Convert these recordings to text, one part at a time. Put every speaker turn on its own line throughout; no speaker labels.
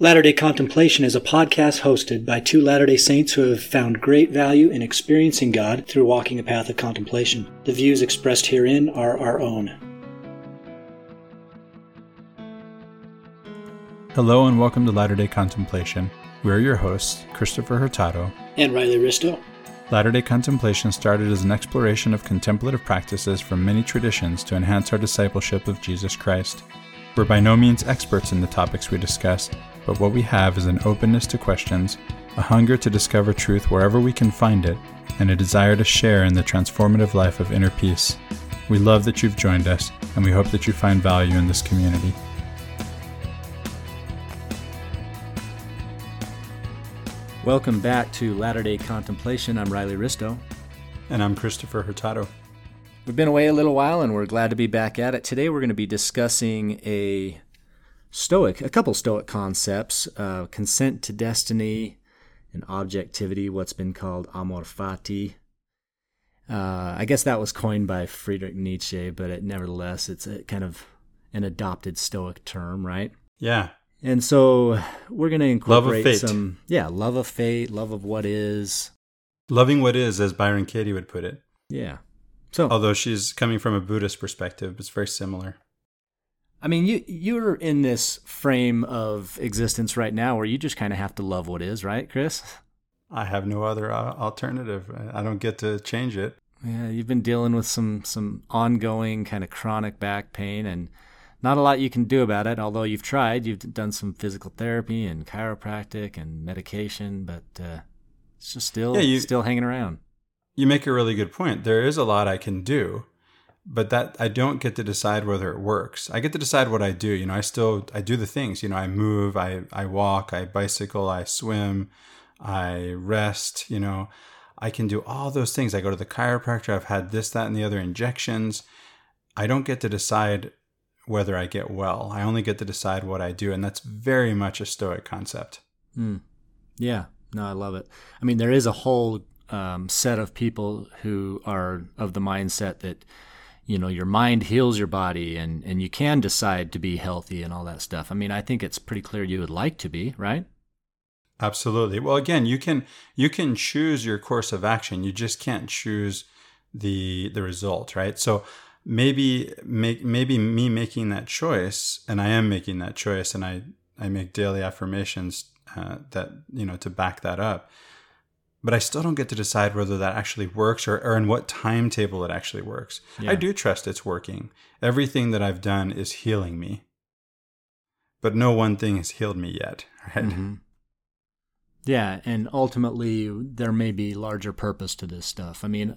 Latter day Contemplation is a podcast hosted by two Latter day Saints who have found great value in experiencing God through walking a path of contemplation. The views expressed herein are our own.
Hello and welcome to Latter day Contemplation. We're your hosts, Christopher Hurtado
and Riley Risto.
Latter day Contemplation started as an exploration of contemplative practices from many traditions to enhance our discipleship of Jesus Christ. We're by no means experts in the topics we discuss, but what we have is an openness to questions, a hunger to discover truth wherever we can find it, and a desire to share in the transformative life of inner peace. We love that you've joined us, and we hope that you find value in this community.
Welcome back to Latter day Contemplation. I'm Riley Risto.
And I'm Christopher Hurtado.
We've been away a little while and we're glad to be back at it. Today we're going to be discussing a Stoic, a couple Stoic concepts uh, consent to destiny and objectivity, what's been called amor fati. Uh, I guess that was coined by Friedrich Nietzsche, but it, nevertheless, it's a kind of an adopted Stoic term, right?
Yeah.
And so we're going to incorporate some, yeah, love of fate, love of what is.
Loving what is, as Byron Katie would put it.
Yeah. So,
although she's coming from a Buddhist perspective, it's very similar.
I mean, you you're in this frame of existence right now where you just kind of have to love what is, right, Chris?
I have no other uh, alternative. I don't get to change it.
Yeah, you've been dealing with some some ongoing kind of chronic back pain and not a lot you can do about it. Although you've tried, you've done some physical therapy and chiropractic and medication, but uh, it's just still yeah, you, still hanging around
you make a really good point. There is a lot I can do, but that I don't get to decide whether it works. I get to decide what I do. You know, I still I do the things. You know, I move, I I walk, I bicycle, I swim, I rest. You know, I can do all those things. I go to the chiropractor. I've had this, that, and the other injections. I don't get to decide whether I get well. I only get to decide what I do, and that's very much a Stoic concept.
Mm. Yeah, no, I love it. I mean, there is a whole um, set of people who are of the mindset that you know your mind heals your body and and you can decide to be healthy and all that stuff. I mean, I think it's pretty clear you would like to be, right?
Absolutely. Well, again, you can you can choose your course of action. You just can't choose the the result, right? So maybe make maybe me making that choice, and I am making that choice, and I I make daily affirmations uh, that you know to back that up but I still don't get to decide whether that actually works or, or in what timetable it actually works. Yeah. I do trust it's working. Everything that I've done is healing me. But no one thing has healed me yet, right? Mm-hmm.
Yeah, and ultimately there may be larger purpose to this stuff. I mean,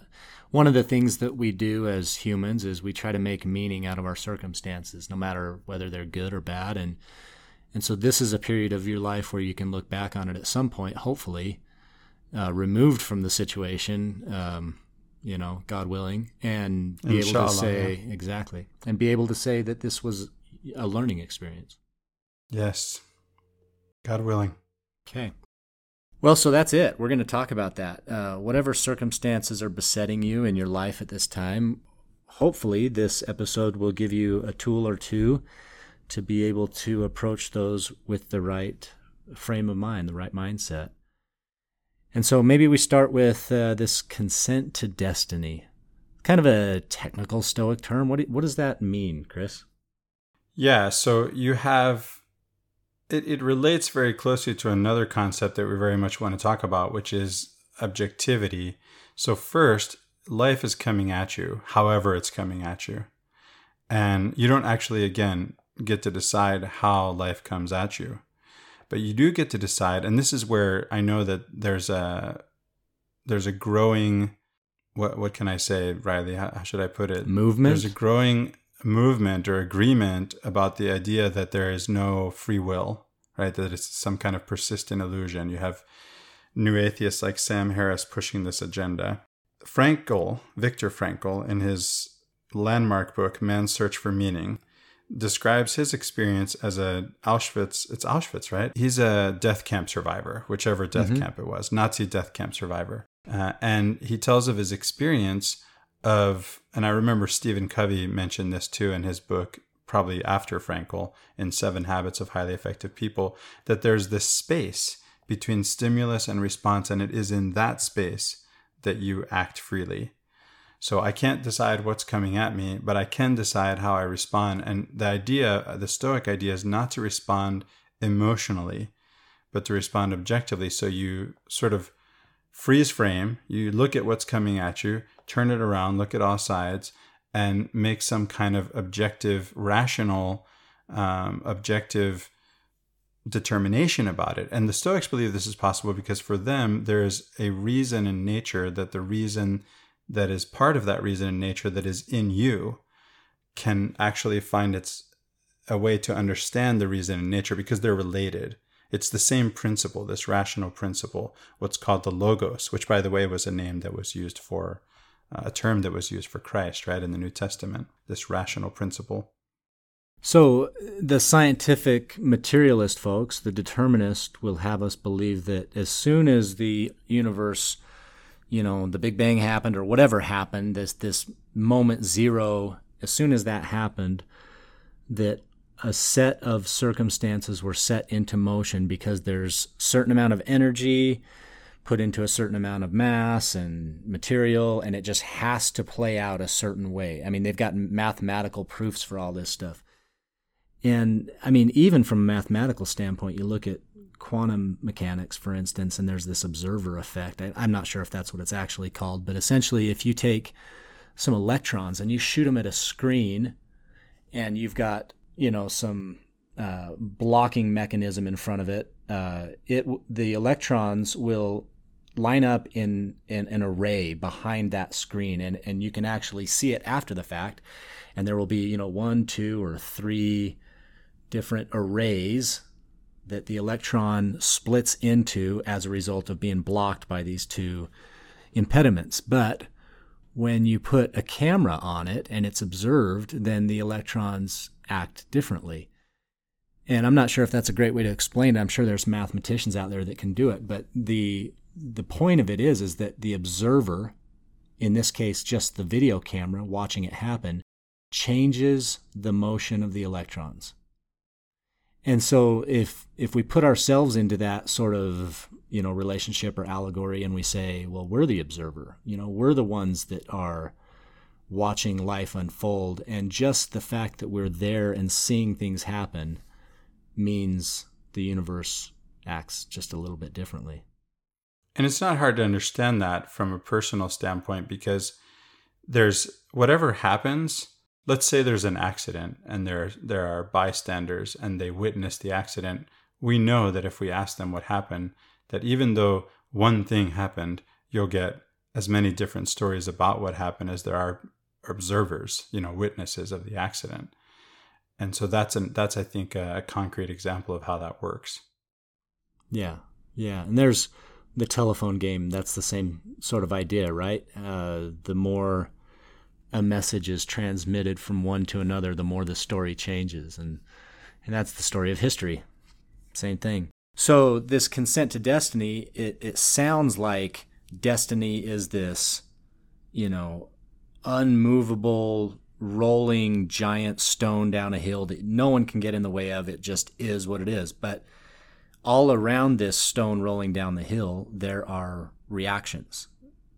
one of the things that we do as humans is we try to make meaning out of our circumstances, no matter whether they're good or bad. And and so this is a period of your life where you can look back on it at some point, hopefully, uh, removed from the situation, um, you know, God willing, and be Inshallah, able to say yeah. exactly, and be able to say that this was a learning experience.
Yes, God willing.
Okay. Well, so that's it. We're going to talk about that. Uh, whatever circumstances are besetting you in your life at this time, hopefully, this episode will give you a tool or two to be able to approach those with the right frame of mind, the right mindset. And so maybe we start with uh, this consent to destiny. Kind of a technical Stoic term. What, what does that mean, Chris?
Yeah, so you have it, it relates very closely to another concept that we very much want to talk about, which is objectivity. So, first, life is coming at you, however, it's coming at you. And you don't actually, again, get to decide how life comes at you but you do get to decide and this is where i know that there's a there's a growing what what can i say riley? How, how should i put it?
Movement
there's a growing movement or agreement about the idea that there is no free will right? That it's some kind of persistent illusion. You have new atheists like sam harris pushing this agenda. Frankl viktor frankl in his landmark book man's search for meaning describes his experience as a Auschwitz. It's Auschwitz, right? He's a death camp survivor, whichever death mm-hmm. camp it was, Nazi death camp survivor. Uh, and he tells of his experience of, and I remember Stephen Covey mentioned this too in his book probably after Frankl in Seven Habits of Highly Effective People, that there's this space between stimulus and response, and it is in that space that you act freely. So I can't decide what's coming at me, but I can decide how I respond. And the idea, the Stoic idea, is not to respond emotionally, but to respond objectively. So you sort of freeze frame, you look at what's coming at you, turn it around, look at all sides, and make some kind of objective, rational, um, objective determination about it. And the Stoics believe this is possible because for them, there's a reason in nature that the reason that is part of that reason in nature that is in you can actually find its a way to understand the reason in nature because they're related. It's the same principle, this rational principle, what's called the logos, which by the way was a name that was used for uh, a term that was used for Christ, right, in the New Testament, this rational principle.
So the scientific materialist folks, the determinist, will have us believe that as soon as the universe you know, the Big Bang happened or whatever happened, this this moment zero, as soon as that happened, that a set of circumstances were set into motion because there's certain amount of energy put into a certain amount of mass and material and it just has to play out a certain way. I mean, they've got mathematical proofs for all this stuff. And I mean, even from a mathematical standpoint, you look at quantum mechanics, for instance, and there's this observer effect. I, am not sure if that's what it's actually called, but essentially, if you take some electrons and you shoot them at a screen, and you've got you know some uh, blocking mechanism in front of it, uh, it the electrons will line up in, in an array behind that screen, and and you can actually see it after the fact, and there will be you know one, two, or three different arrays that the electron splits into as a result of being blocked by these two impediments. But when you put a camera on it and it's observed, then the electrons act differently. And I'm not sure if that's a great way to explain it. I'm sure there's mathematicians out there that can do it, but the the point of it is is that the observer, in this case just the video camera watching it happen, changes the motion of the electrons. And so if if we put ourselves into that sort of, you know, relationship or allegory and we say, well, we're the observer, you know, we're the ones that are watching life unfold and just the fact that we're there and seeing things happen means the universe acts just a little bit differently.
And it's not hard to understand that from a personal standpoint because there's whatever happens let's say there's an accident and there there are bystanders and they witness the accident we know that if we ask them what happened that even though one thing happened you'll get as many different stories about what happened as there are observers you know witnesses of the accident. And so that's an that's i think a, a concrete example of how that works.
Yeah. Yeah. And there's the telephone game. That's the same sort of idea right? Uh, the more a message is transmitted from one to another, the more the story changes. And, and that's the story of history. Same thing. So, this consent to destiny, it, it sounds like destiny is this, you know, unmovable, rolling giant stone down a hill that no one can get in the way of. It just is what it is. But all around this stone rolling down the hill, there are reactions.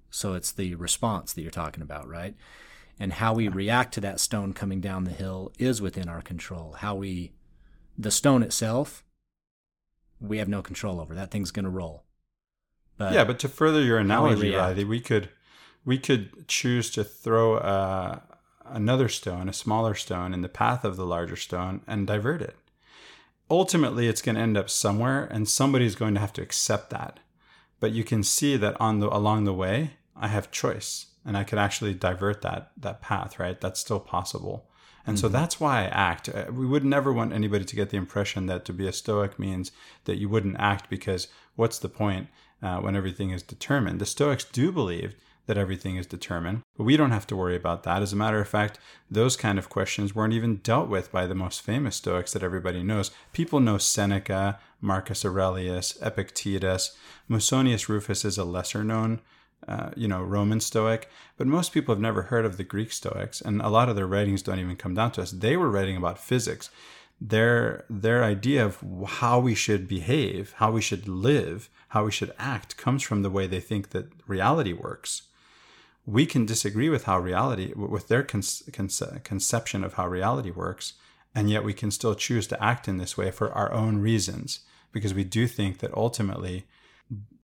So, it's the response that you're talking about, right? And how we react to that stone coming down the hill is within our control. How we, the stone itself, we have no control over. That thing's going to roll.
But yeah, but to further your analogy, we, Riley, we could we could choose to throw uh, another stone, a smaller stone, in the path of the larger stone and divert it. Ultimately, it's going to end up somewhere, and somebody's going to have to accept that. But you can see that on the along the way, I have choice and I could actually divert that that path, right? That's still possible. And mm-hmm. so that's why I act. Uh, we would never want anybody to get the impression that to be a Stoic means that you wouldn't act because what's the point uh, when everything is determined? The Stoics do believe that everything is determined, but we don't have to worry about that. As a matter of fact, those kind of questions weren't even dealt with by the most famous Stoics that everybody knows. People know Seneca, Marcus Aurelius, Epictetus. Musonius Rufus is a lesser known uh, you know, Roman Stoic, but most people have never heard of the Greek Stoics, and a lot of their writings don't even come down to us. They were writing about physics. Their their idea of how we should behave, how we should live, how we should act comes from the way they think that reality works. We can disagree with how reality, with their conce- conce- conception of how reality works, and yet we can still choose to act in this way for our own reasons because we do think that ultimately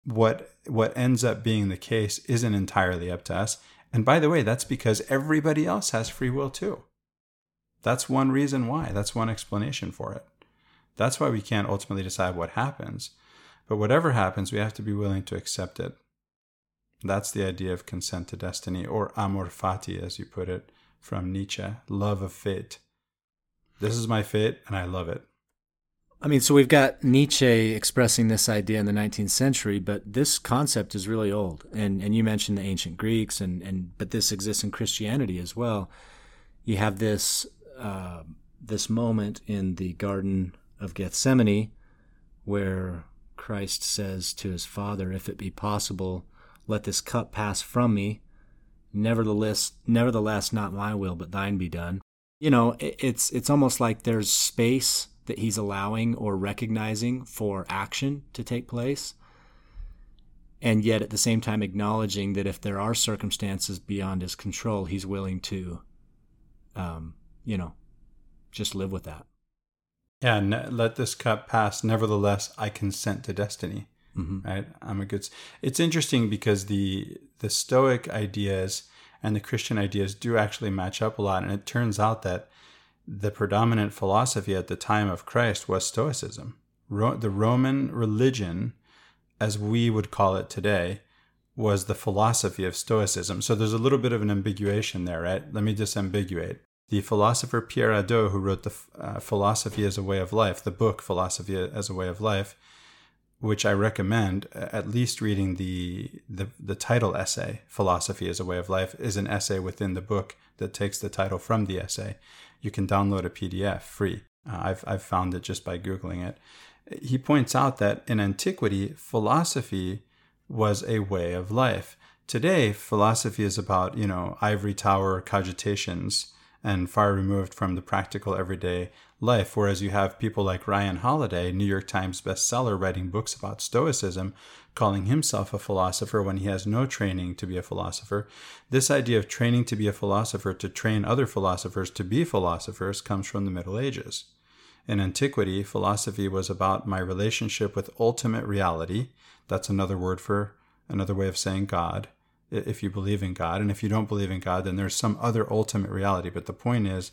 what what ends up being the case isn't entirely up to us. And by the way, that's because everybody else has free will too. That's one reason why. That's one explanation for it. That's why we can't ultimately decide what happens. But whatever happens, we have to be willing to accept it. That's the idea of consent to destiny, or amor fati, as you put it from Nietzsche, love of fate. This is my fate, and I love it.
I mean, so we've got Nietzsche expressing this idea in the 19th century, but this concept is really old. And and you mentioned the ancient Greeks, and and but this exists in Christianity as well. You have this uh, this moment in the Garden of Gethsemane where Christ says to his Father, "If it be possible, let this cup pass from me. Nevertheless, nevertheless, not my will, but thine be done." You know, it's it's almost like there's space that he's allowing or recognizing for action to take place. And yet at the same time acknowledging that if there are circumstances beyond his control, he's willing to, um, you know, just live with that.
Yeah, ne- let this cup pass. Nevertheless, I consent to destiny.
Mm-hmm.
Right? I'm a good. It's interesting because the the Stoic ideas and the Christian ideas do actually match up a lot, and it turns out that the predominant philosophy at the time of Christ was Stoicism. Ro- the Roman religion, as we would call it today, was the philosophy of Stoicism. So there's a little bit of an ambiguation there, right? Let me disambiguate. The philosopher Pierre Hadot, who wrote the uh, Philosophy as a Way of Life, the book Philosophy as a Way of Life, which I recommend at least reading the, the the title essay, Philosophy as a Way of Life, is an essay within the book that takes the title from the essay you can download a PDF free. Uh, I've, I've found it just by Googling it. He points out that in antiquity, philosophy was a way of life. Today, philosophy is about, you know, ivory tower cogitations and far removed from the practical everyday life. Whereas you have people like Ryan Holiday, New York Times bestseller, writing books about Stoicism, calling himself a philosopher when he has no training to be a philosopher. This idea of training to be a philosopher to train other philosophers to be philosophers comes from the Middle Ages. In antiquity, philosophy was about my relationship with ultimate reality. That's another word for another way of saying God, if you believe in God. And if you don't believe in God, then there's some other ultimate reality. But the point is,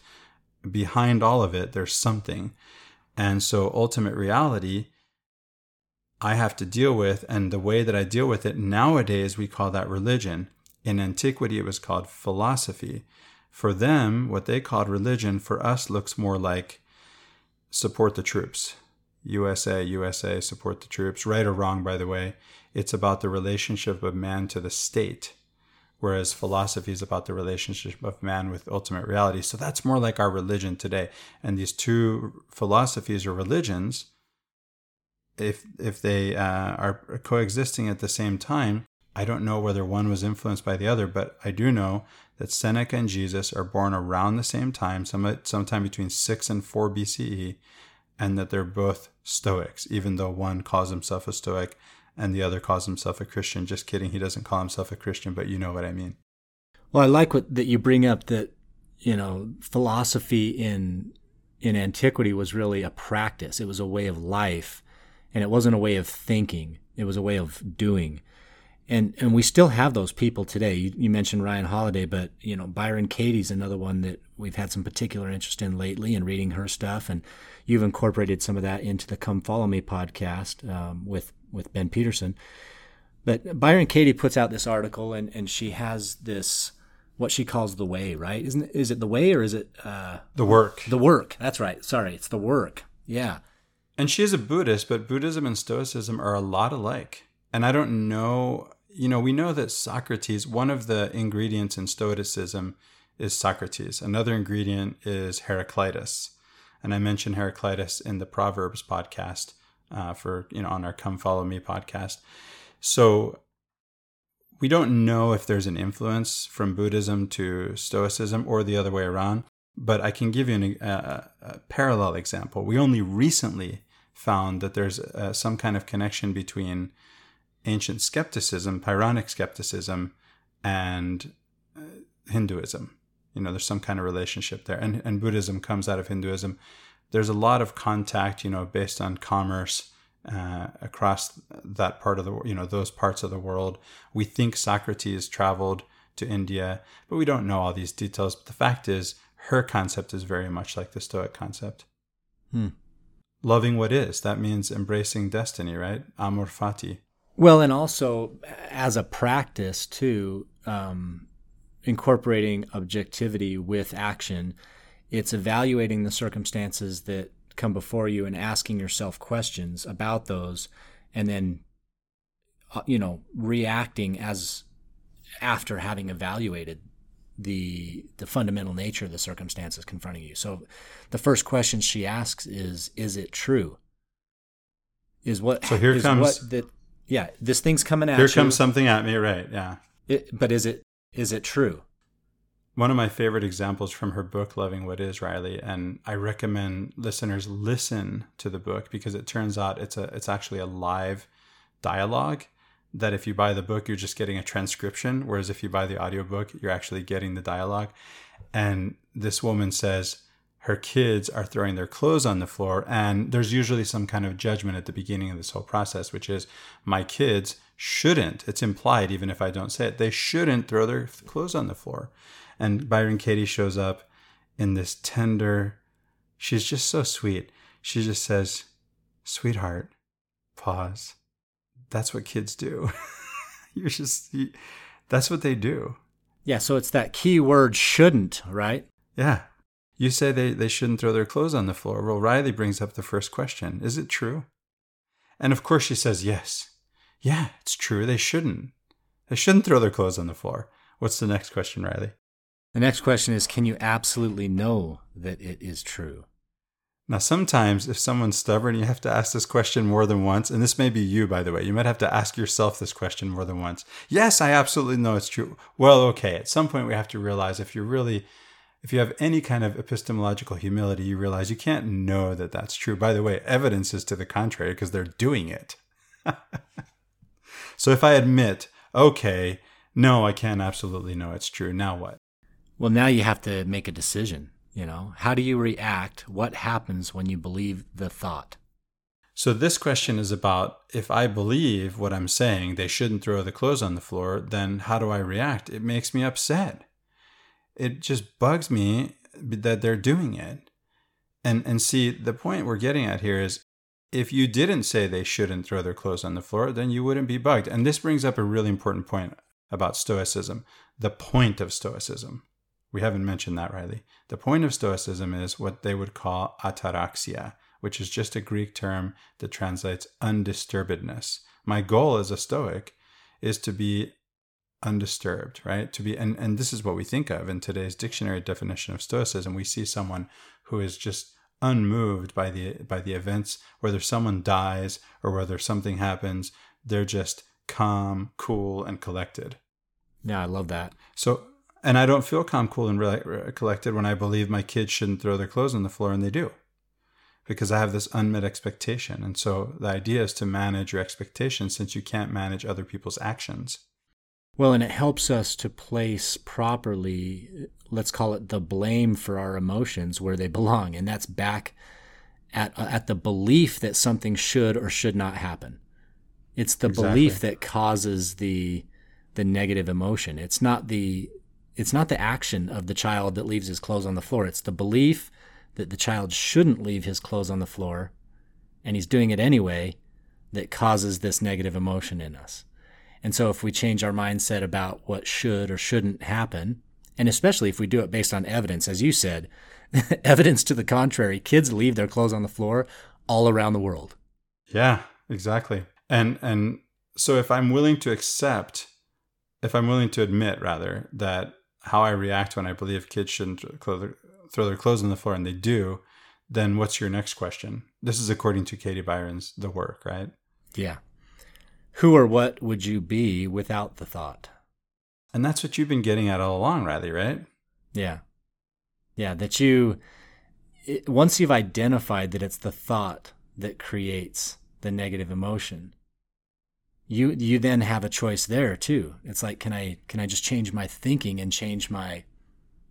behind all of it, there's something. And so, ultimate reality I have to deal with, and the way that I deal with it nowadays, we call that religion. In antiquity, it was called philosophy. For them, what they called religion, for us, looks more like support the troops. USA, USA, support the troops. Right or wrong, by the way, it's about the relationship of man to the state, whereas philosophy is about the relationship of man with ultimate reality. So that's more like our religion today. And these two philosophies or religions if if they uh, are coexisting at the same time, I don't know whether one was influenced by the other, but I do know that Seneca and Jesus are born around the same time, some, sometime between 6 and 4 BCE, and that they're both Stoics, even though one calls himself a Stoic and the other calls himself a Christian. Just kidding, he doesn't call himself a Christian, but you know what I mean.
Well, I like what that you bring up that you know philosophy in in antiquity was really a practice. It was a way of life and it wasn't a way of thinking it was a way of doing. And and we still have those people today. You, you, mentioned ryan holiday but you know byron katie's another one that we've had some particular interest in lately and reading her stuff. And you've incorporated some of that into the come follow me podcast um, with with ben peterson. But byron katie puts out this article and and she has this what she calls the way right? Isn't is it the way or is it uh,
the work.
the work. That's right. Sorry. It's the work. Yeah
and she is a Buddhist, but Buddhism and Stoicism are a lot alike. And I don't know, you know, we know that Socrates, one of the ingredients in Stoicism is Socrates. Another ingredient is Heraclitus. And I mentioned Heraclitus in the Proverbs podcast uh, for, you know, on our Come Follow Me podcast. So we don't know if there's an influence from Buddhism to Stoicism or the other way around, but I can give you an, a, a parallel example. We only recently found that there's uh, some kind of connection between ancient skepticism, Pyrrhonic skepticism, and uh, Hinduism. You know, there's some kind of relationship there. And, and Buddhism comes out of Hinduism. There's a lot of contact, you know, based on commerce uh, across that part of the, you know, those parts of the world. We think Socrates traveled to India, but we don't know all these details. But the fact is, her concept is very much like the Stoic concept.
Hmm.
Loving what is, that means embracing destiny, right? Amor fati.
Well, and also as a practice too, um, incorporating objectivity with action, it's evaluating the circumstances that come before you and asking yourself questions about those, and then, uh, you know, reacting as after having evaluated the the fundamental nature of the circumstances confronting you. So, the first question she asks is, "Is it true?" Is what
so here comes
what that yeah, this thing's coming at
Here
you.
comes something at me, right? Yeah.
It, but is it is it true?
One of my favorite examples from her book, Loving What Is, Riley, and I recommend listeners listen to the book because it turns out it's a it's actually a live dialogue that if you buy the book you're just getting a transcription whereas if you buy the audiobook you're actually getting the dialogue and this woman says her kids are throwing their clothes on the floor. And there's usually some kind of judgment at the beginning of this whole process, which is my kids shouldn't, it's implied even if I don't say it, they shouldn't throw their clothes on the floor. And Byron Katie shows up in this tender, she's just so sweet. She just says, Sweetheart, pause. That's what kids do. You're just, you, that's what they do.
Yeah, so it's that key word shouldn't, right?
Yeah. You say they, they shouldn't throw their clothes on the floor. Well, Riley brings up the first question Is it true? And of course she says yes. Yeah, it's true. They shouldn't. They shouldn't throw their clothes on the floor. What's the next question, Riley?
The next question is Can you absolutely know that it is true?
Now, sometimes if someone's stubborn, you have to ask this question more than once. And this may be you, by the way. You might have to ask yourself this question more than once. Yes, I absolutely know it's true. Well, okay. At some point, we have to realize if you're really if you have any kind of epistemological humility, you realize you can't know that that's true. By the way, evidence is to the contrary because they're doing it. so if I admit, okay, no, I can't absolutely know it's true, now what?
Well, now you have to make a decision. You know, how do you react? What happens when you believe the thought?
So this question is about if I believe what I'm saying, they shouldn't throw the clothes on the floor, then how do I react? It makes me upset it just bugs me that they're doing it. And and see the point we're getting at here is if you didn't say they shouldn't throw their clothes on the floor, then you wouldn't be bugged. And this brings up a really important point about stoicism. The point of stoicism. We haven't mentioned that, Riley. The point of stoicism is what they would call ataraxia, which is just a Greek term that translates undisturbedness. My goal as a stoic is to be undisturbed, right? To be and, and this is what we think of in today's dictionary definition of stoicism. We see someone who is just unmoved by the by the events, whether someone dies or whether something happens, they're just calm, cool, and collected.
Yeah, I love that.
So and I don't feel calm, cool, and re- collected when I believe my kids shouldn't throw their clothes on the floor, and they do, because I have this unmet expectation. And so the idea is to manage your expectations, since you can't manage other people's actions.
Well, and it helps us to place properly, let's call it the blame for our emotions where they belong. And that's back at, uh, at the belief that something should or should not happen. It's the exactly. belief that causes the, the negative emotion. It's not the, it's not the action of the child that leaves his clothes on the floor. It's the belief that the child shouldn't leave his clothes on the floor and he's doing it anyway that causes this negative emotion in us. And so if we change our mindset about what should or shouldn't happen, and especially if we do it based on evidence, as you said, evidence to the contrary, kids leave their clothes on the floor all around the world.
Yeah, exactly. And and so if I'm willing to accept, if I'm willing to admit rather that how I react when I believe kids shouldn't throw their, throw their clothes on the floor and they do, then what's your next question? This is according to Katie Byron's The Work, right?
Yeah. Who or what would you be without the thought?
And that's what you've been getting at all along, Riley, right?
Yeah. Yeah, that you, it, once you've identified that it's the thought that creates the negative emotion, you you then have a choice there too. It's like, can I can I just change my thinking and change my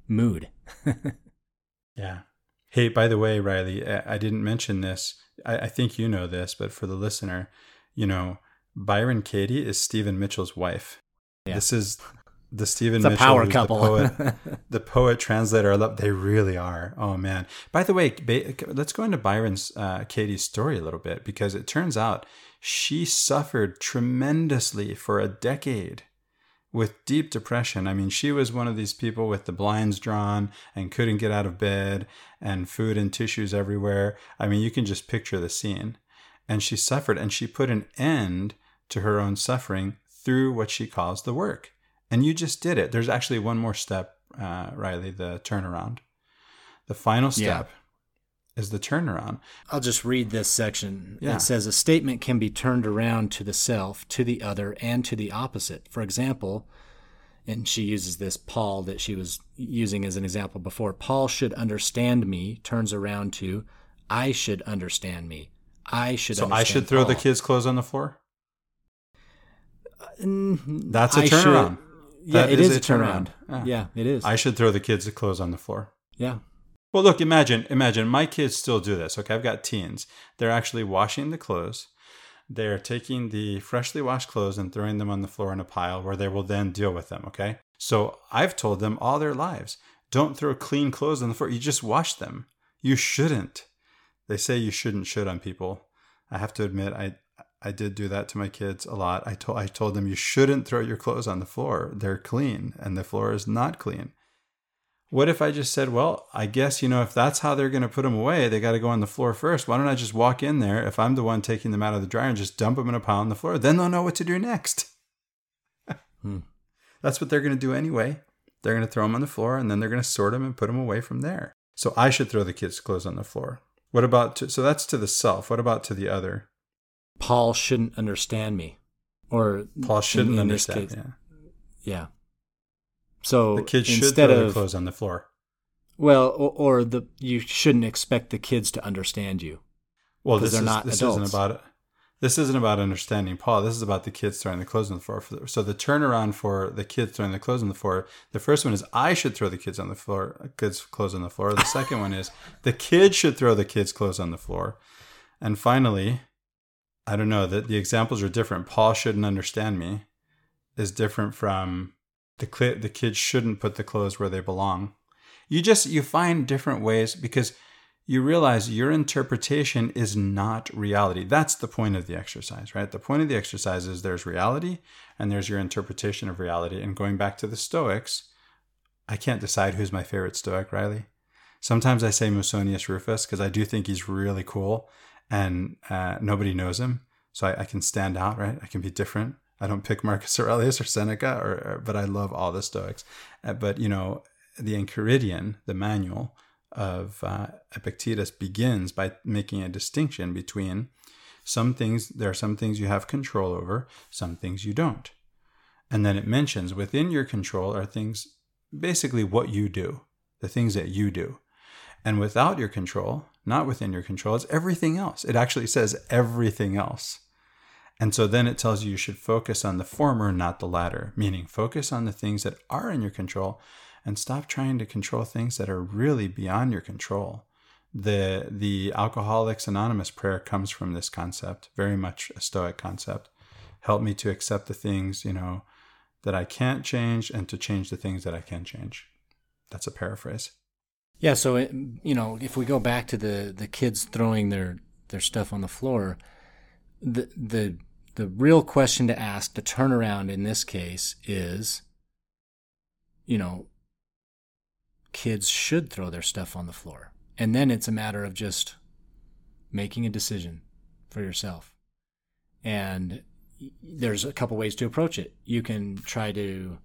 mood?
yeah. Hey, by the way, Riley, I didn't mention this. I, I think you know this, but for the listener, you know, Byron Katie is Stephen Mitchell's wife. Yeah. This is the Stephen Mitchell,
power couple.
the poet, the poet translator. I love. They really are. Oh man! By the way, let's go into Byron's uh, Katie's story a little bit because it turns out she suffered tremendously for a decade with deep depression. I mean, she was one of these people with the blinds drawn and couldn't get out of bed and food and tissues everywhere. I mean, you can just picture the scene. And she suffered and she put an end to her own suffering through what she calls the work. And you just did it. There's actually one more step, uh, Riley, the turnaround. The final step yeah. Is the turnaround.
I'll just read this section. Yeah. It says a statement can be turned around to the self, to the other, and to the opposite. For example, and she uses this Paul that she was using as an example before. Paul should understand me turns around to I should understand me. I should.
So I should throw Paul. the kids' clothes on the floor. Uh, That's a turnaround.
Yeah, it is, is a turnaround. turnaround. Yeah. yeah, it is.
I should throw the kids' clothes on the floor.
Yeah.
Well, look, imagine, imagine my kids still do this. Okay, I've got teens. They're actually washing the clothes. They're taking the freshly washed clothes and throwing them on the floor in a pile where they will then deal with them. Okay. So I've told them all their lives don't throw clean clothes on the floor. You just wash them. You shouldn't. They say you shouldn't should on people. I have to admit, I I did do that to my kids a lot. I told I told them you shouldn't throw your clothes on the floor. They're clean and the floor is not clean. What if I just said, well, I guess, you know, if that's how they're going to put them away, they got to go on the floor first. Why don't I just walk in there if I'm the one taking them out of the dryer and just dump them in a pile on the floor? Then they'll know what to do next. hmm. That's what they're going to do anyway. They're going to throw them on the floor and then they're going to sort them and put them away from there. So I should throw the kids' clothes on the floor. What about, to, so that's to the self. What about to the other?
Paul shouldn't understand me. Or
Paul shouldn't in, in understand. Case, yeah.
Yeah. So
the kids should throw of, their clothes on the floor.
Well, or, or, the you shouldn't expect the kids to understand you.
Well, this, is, this isn't about it. This isn't about understanding Paul. This is about the kids throwing the clothes on the floor. So the turnaround for the kids throwing the clothes on the floor. The first one is I should throw the kids on the floor, kids' clothes on the floor. The second one is the kids should throw the kids' clothes on the floor. And finally, I don't know that the examples are different. Paul shouldn't understand me is different from the cl- the kids shouldn't put the clothes where they belong. You just you find different ways because you realize your interpretation is not reality. That's the point of the exercise, right? The point of the exercise is there's reality and there's your interpretation of reality. And going back to the Stoics, I can't decide who's my favorite Stoic, Riley. Sometimes I say Musonius Rufus because I do think he's really cool and uh, nobody knows him. So I, I, can stand out, right? I can be different. I don't pick Marcus Aurelius or Seneca, or, or but I love all the Stoics. Uh, but you know, the Enchiridion, the manual of uh, Epictetus, begins by making a distinction between some things. There are some things you have control over, some things you don't, and then it mentions within your control are things, basically what you do, the things that you do, and without your control not within your control. It's everything else. It actually says everything else. And so then it tells you you should focus on the former, not the latter, meaning focus on the things that are in your control and stop trying to control things that are really beyond your control. The the Alcoholics Anonymous prayer comes from this concept, very much a stoic concept. Help me to accept the things, you know, that I can't change and to change the things that I can change. That's a paraphrase.
Yeah, so it, you know, if we go back to the the kids throwing their their stuff on the floor, the the the real question to ask, the turnaround in this case is, you know, kids should throw their stuff on the floor, and then it's a matter of just making a decision for yourself. And there's a couple ways to approach it. You can try to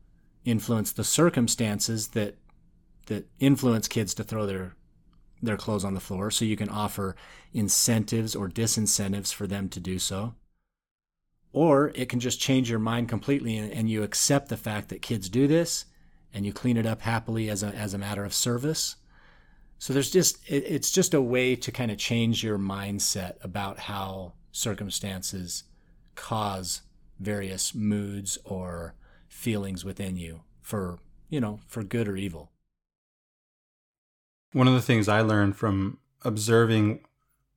influence the circumstances that that influence kids to throw their their clothes on the floor so you can offer incentives or disincentives for them to do so Or it can just change your mind completely and, and you accept the fact that kids do this and you clean it up happily as a, as a matter of service. So there's just, it, it's just a way to kind of change your mindset about how circumstances cause various moods or feelings within you for, you know, for good or evil.
One of the things I learned from observing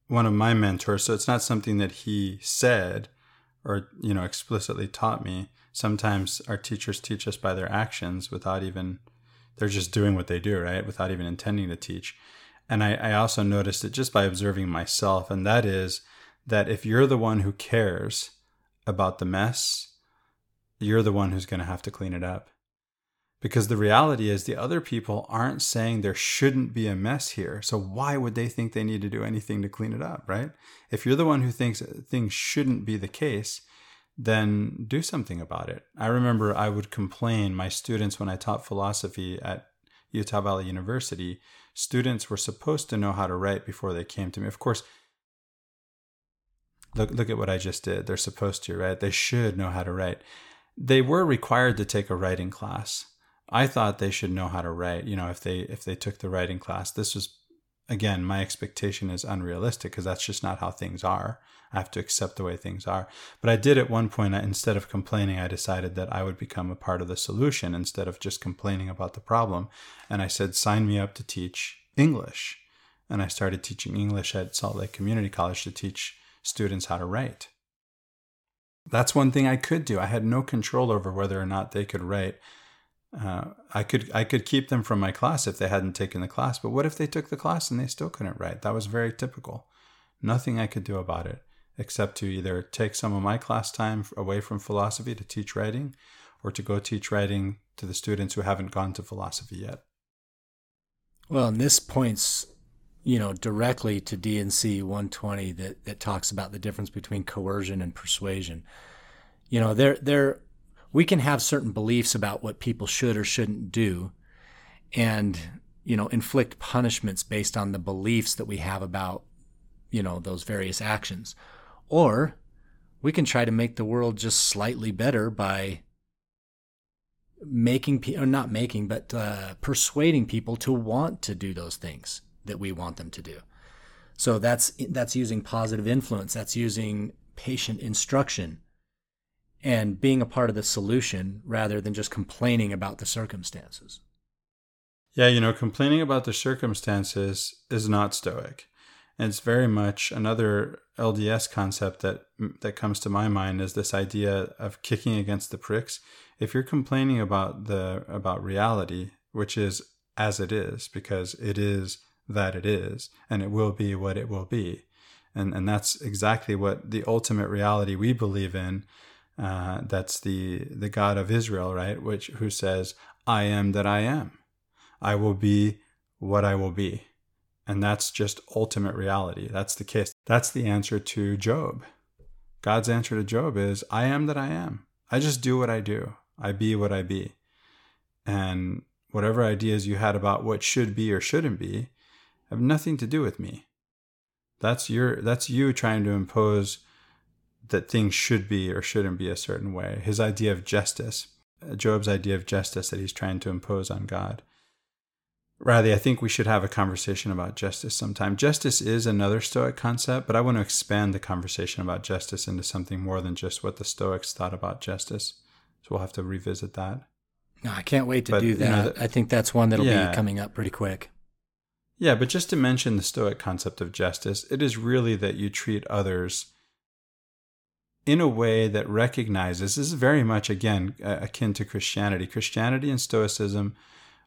one of my mentors, so it's not something that he said or, you know, explicitly taught me. Sometimes our teachers teach us by their actions without even, they're just doing what they do, right? Without even intending to teach. And I, I also noticed it just by observing myself, and that is that if you're the one who cares about the mess, you're the one who's going to have to clean it up. Because the reality is, the other people aren't saying there shouldn't be a mess here. So why would they think they need to do anything to clean it up, right? If you're the one who thinks things shouldn't be the case, then do something about it. I remember I would complain, my students, when I taught philosophy at Utah Valley University, students were supposed to know how to write before they came to me. Of course, look, look at what I just did. They're supposed to, right? They should know how to write. They were required to take a writing class I thought they should know how to write. You know, if they if they took the writing class, this was again my expectation is unrealistic because that's just not how things are. I have to accept the way things are. But I did at one point. Instead of complaining, I decided that I would become a part of the solution instead of just complaining about the problem. And I said, sign me up to teach English. And I started teaching English at Salt Lake Community College to teach students how to write. That's one thing I could do. I had no control over whether or not they could write uh, I could I could keep them from my class if they hadn't taken the class. But what if they took the class and they still couldn't write? That was very typical. Nothing I could do about it except to either take some of my class time away from philosophy to teach writing, or to go teach writing to the students who haven't gone to philosophy yet.
Well, and this points, you know, directly to D&C 120 that that talks about the difference between coercion and persuasion. You know, there we can have certain beliefs about what people should or shouldn't do and you know inflict punishments based on the beliefs that we have about you know those various actions. Or we can try to make the world just slightly better by making people not making but uh, persuading people to want to do those things that we want them to do. So that's that's using positive influence. That's using patient instruction and being a part of the solution rather than just complaining about the circumstances.
Yeah, you know, complaining about the circumstances is not stoic. And it's very much another LDS concept that mm, that comes to my mind is this idea of kicking against the pricks. If you're complaining about the about reality, which is as it is because it is that it is and it will be what it will be. And and that's exactly what the ultimate reality we believe in uh, that's the the God of Israel, right? Which who says, "I am that I am. I will be what I will be," and that's just ultimate reality. That's the case. That's the answer to Job. God's answer to Job is, "I am that I am. I just do what I do. I be what I be," and whatever ideas you had about what should be or shouldn't be have nothing to do with me. That's your that's you trying to impose that things should be or shouldn't be a certain way. His idea of justice, Job's idea of justice that he's trying to impose on God. Rather, I think we should have a conversation about justice sometime. Justice is another Stoic concept, but I want to expand the conversation about justice into something more than just what the Stoics thought about justice. So we'll have to revisit that.
No, I can't wait to but, do that. You know, I think that's one that'll yeah. be coming up pretty quick.
Yeah, but just to mention the Stoic concept of justice, it is really that you treat others in a way that recognizes this is very much again akin to Christianity. Christianity and Stoicism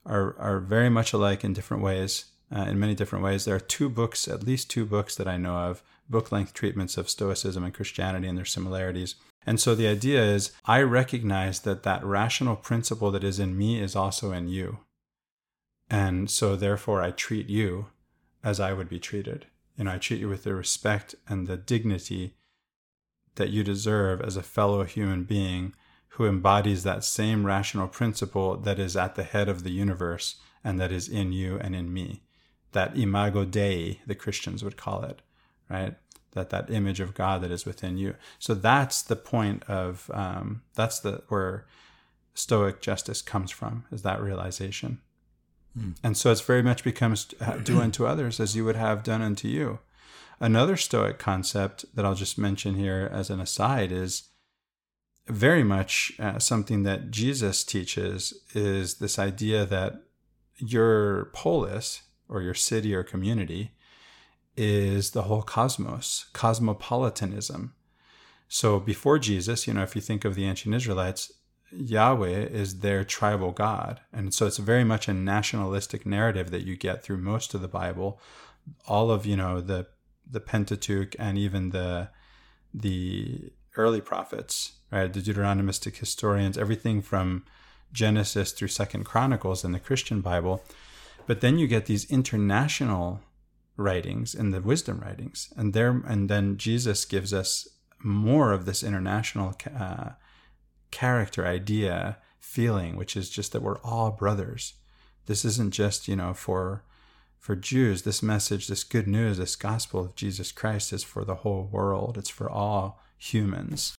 are are very much alike in different ways. Uh, in many different ways, there are two books, at least two books that I know of, book length treatments of Stoicism and Christianity and their similarities. And so the idea is, I recognize that that rational principle that is in me is also in you. And so therefore, I treat you as I would be treated. You know, I treat you with the respect and the dignity that you deserve as a fellow human being who embodies that same rational principle that is at the head of the universe and that is in you and in me. That imago Dei, the Christians would call it, right? that that image of God that is within you. So that's the point of um, that's the where Stoic justice comes from is that realization. Mm. And so it's very much becomes do unto others as you would have done unto you. Another Stoic concept that I'll just mention here as an aside is very much uh, something that Jesus teaches is this idea that your polis or your city or community is the whole cosmos, cosmopolitanism. So before Jesus, you know, if you think of the ancient Israelites, Yahweh is their tribal God. And so it's very much a nationalistic narrative that you get through most of the Bible. All of, you know, the the Pentateuch and even the the early prophets, right? The Deuteronomistic historians, everything from Genesis through Second Chronicles in the Christian Bible. But then you get these international writings and the wisdom writings, and there and then Jesus gives us more of this international uh, character, idea, feeling, which is just that we're all brothers. This isn't just you know for for Jews. This message, this good news, this gospel of Jesus Christ is for the whole world. It's for all humans.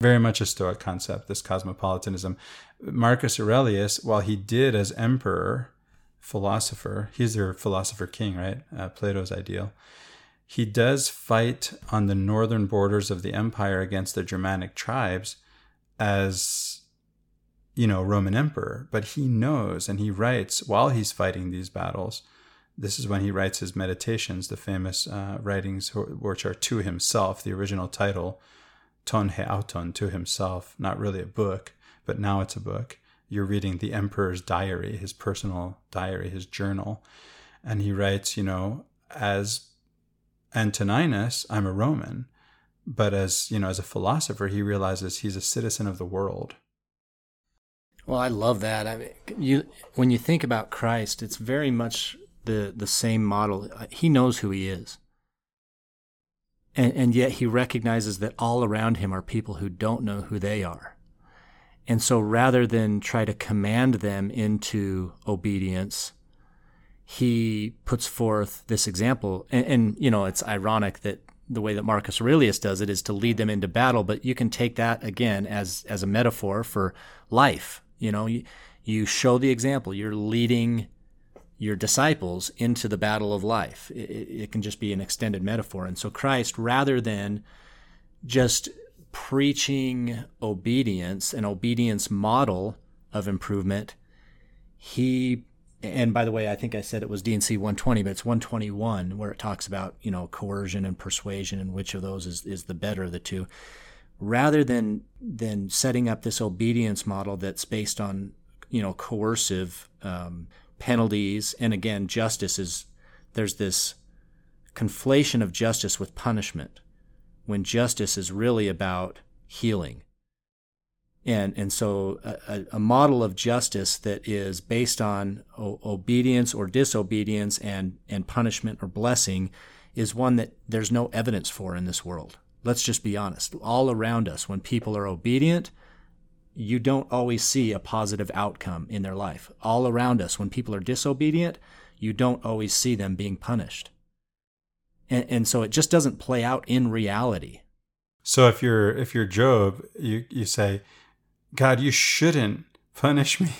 Very much a Stoic concept, this cosmopolitanism. Marcus Aurelius, while he did as emperor philosopher. He's their philosopher king, right? Uh, Plato's ideal. He does fight on the northern borders of the empire against the Germanic tribes as, you know, Roman emperor. But he knows and he writes while he's fighting these battles. This is when he writes his meditations, the famous uh, writings which are to himself. The original title, Ton he auton, to himself, not really a book, but now it's a book you're reading the emperor's diary, his personal diary, his journal. And he writes, you know, as Antoninus, I'm a Roman. But as, you know, as a philosopher, he realizes he's a citizen of the world.
Well, I love that. I mean, you when you think about Christ, it's very much the the same model. Uh, he knows who he is. And, and yet he recognizes that all around him are people who don't know who they are. And so rather than try to command them into obedience, he puts forth this example. And, and, you know, it's ironic that the way that Marcus Aurelius does it is to lead them into battle, but you can take that again as, as a metaphor for life. You know, you, you show the example, you're leading your disciples into the battle of life. It, it can just be an extended metaphor. And so Christ, rather than just preaching obedience, an obedience model of improvement, he and by the way, I think I said it was D&C 120, but it's 121 where it talks about, you know, coercion and persuasion and which of those is, is the better of the two. Rather than than setting up this obedience model that's based on, you know, coercive um, penalties, and again, justice is there's this conflation of justice with punishment when justice is really about healing. And, and so a, a model of justice that is based on o- obedience or disobedience and, and punishment or blessing is one that there's no evidence for in this world. Let's just be honest. All around us, when people are obedient, you don't always see a positive outcome in their life. All around us, when people are disobedient, you don't always see them being punished. And, and so it just doesn't play out in reality.
So if you're if you're Job, you you say, God, you shouldn't punish me.